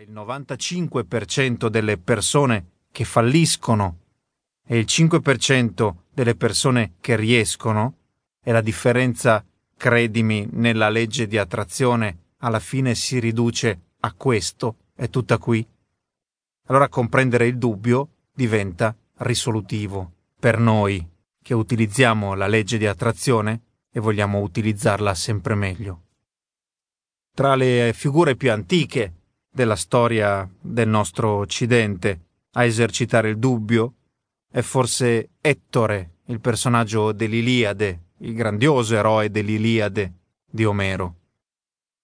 il 95% delle persone che falliscono e il 5% delle persone che riescono, e la differenza, credimi, nella legge di attrazione alla fine si riduce a questo, è tutta qui. Allora comprendere il dubbio diventa risolutivo per noi che utilizziamo la legge di attrazione e vogliamo utilizzarla sempre meglio. Tra le figure più antiche della storia del nostro Occidente a esercitare il dubbio è forse Ettore, il personaggio dell'Iliade, il grandioso eroe dell'Iliade di Omero.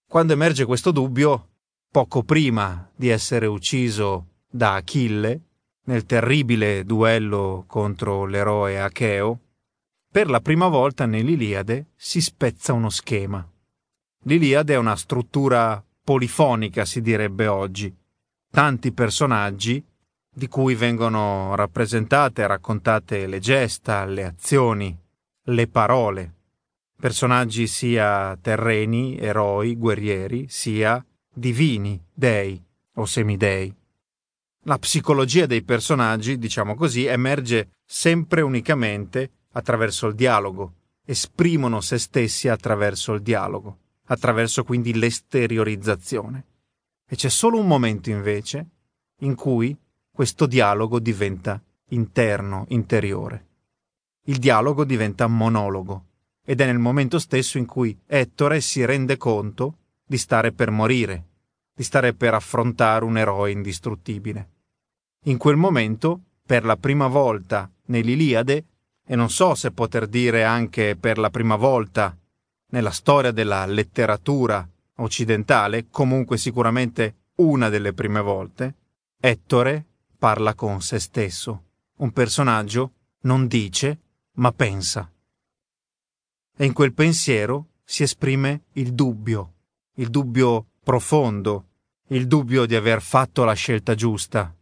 Quando emerge questo dubbio, poco prima di essere ucciso da Achille, nel terribile duello contro l'eroe Acheo, per la prima volta nell'Iliade si spezza uno schema. L'Iliade è una struttura polifonica, si direbbe oggi. Tanti personaggi di cui vengono rappresentate e raccontate le gesta, le azioni, le parole. Personaggi sia terreni, eroi, guerrieri, sia divini, dei o semidei. La psicologia dei personaggi, diciamo così, emerge sempre unicamente attraverso il dialogo, esprimono se stessi attraverso il dialogo, attraverso quindi l'esteriorizzazione. E c'è solo un momento invece in cui questo dialogo diventa interno, interiore. Il dialogo diventa monologo ed è nel momento stesso in cui Ettore si rende conto di stare per morire, di stare per affrontare un eroe indistruttibile. In quel momento, per la prima volta nell'Iliade, e non so se poter dire anche per la prima volta nella storia della letteratura occidentale, comunque sicuramente una delle prime volte, Ettore parla con se stesso. Un personaggio non dice, ma pensa. E in quel pensiero si esprime il dubbio, il dubbio profondo, il dubbio di aver fatto la scelta giusta.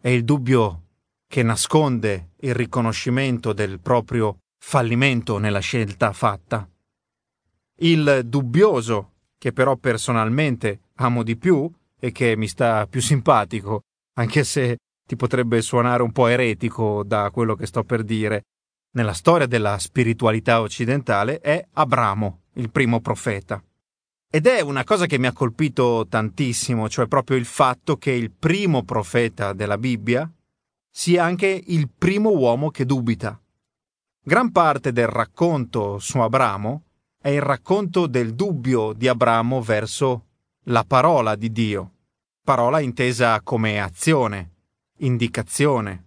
È il dubbio che nasconde il riconoscimento del proprio fallimento nella scelta fatta. Il dubbioso, che però personalmente amo di più e che mi sta più simpatico, anche se ti potrebbe suonare un po' eretico da quello che sto per dire, nella storia della spiritualità occidentale è Abramo, il primo profeta. Ed è una cosa che mi ha colpito tantissimo, cioè proprio il fatto che il primo profeta della Bibbia sia anche il primo uomo che dubita. Gran parte del racconto su Abramo è il racconto del dubbio di Abramo verso la parola di Dio parola intesa come azione, indicazione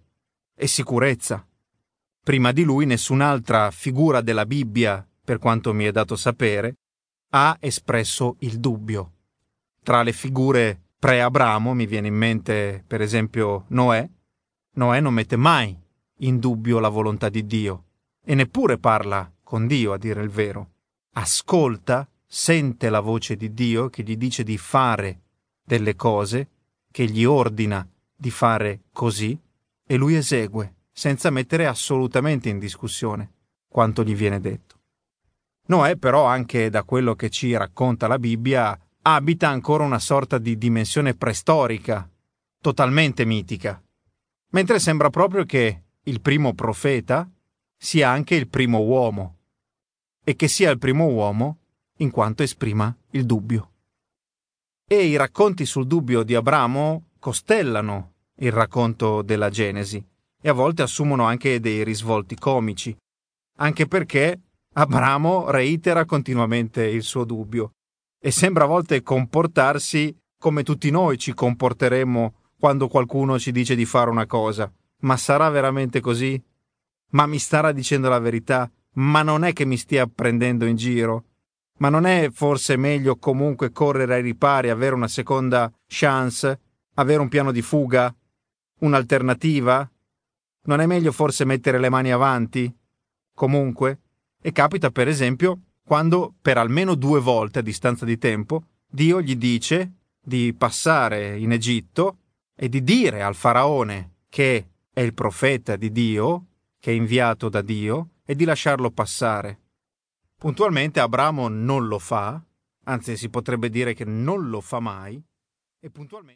e sicurezza. Prima di lui nessun'altra figura della Bibbia, per quanto mi è dato sapere, ha espresso il dubbio. Tra le figure pre-Abramo mi viene in mente, per esempio, Noè. Noè non mette mai in dubbio la volontà di Dio e neppure parla con Dio, a dire il vero. Ascolta, sente la voce di Dio che gli dice di fare delle cose, che gli ordina di fare così, e lui esegue, senza mettere assolutamente in discussione quanto gli viene detto. Noè però anche da quello che ci racconta la Bibbia abita ancora una sorta di dimensione preistorica, totalmente mitica, mentre sembra proprio che il primo profeta sia anche il primo uomo, e che sia il primo uomo in quanto esprima il dubbio. E i racconti sul dubbio di Abramo costellano il racconto della Genesi e a volte assumono anche dei risvolti comici, anche perché Abramo reitera continuamente il suo dubbio e sembra a volte comportarsi come tutti noi ci comporteremmo quando qualcuno ci dice di fare una cosa. Ma sarà veramente così? Ma mi starà dicendo la verità? Ma non è che mi stia prendendo in giro? Ma non è forse meglio comunque correre ai ripari, avere una seconda chance, avere un piano di fuga, un'alternativa? Non è meglio forse mettere le mani avanti? Comunque? E capita per esempio quando per almeno due volte a distanza di tempo Dio gli dice di passare in Egitto e di dire al faraone che è il profeta di Dio, che è inviato da Dio, e di lasciarlo passare. Puntualmente Abramo non lo fa, anzi si potrebbe dire che non lo fa mai, e puntualmente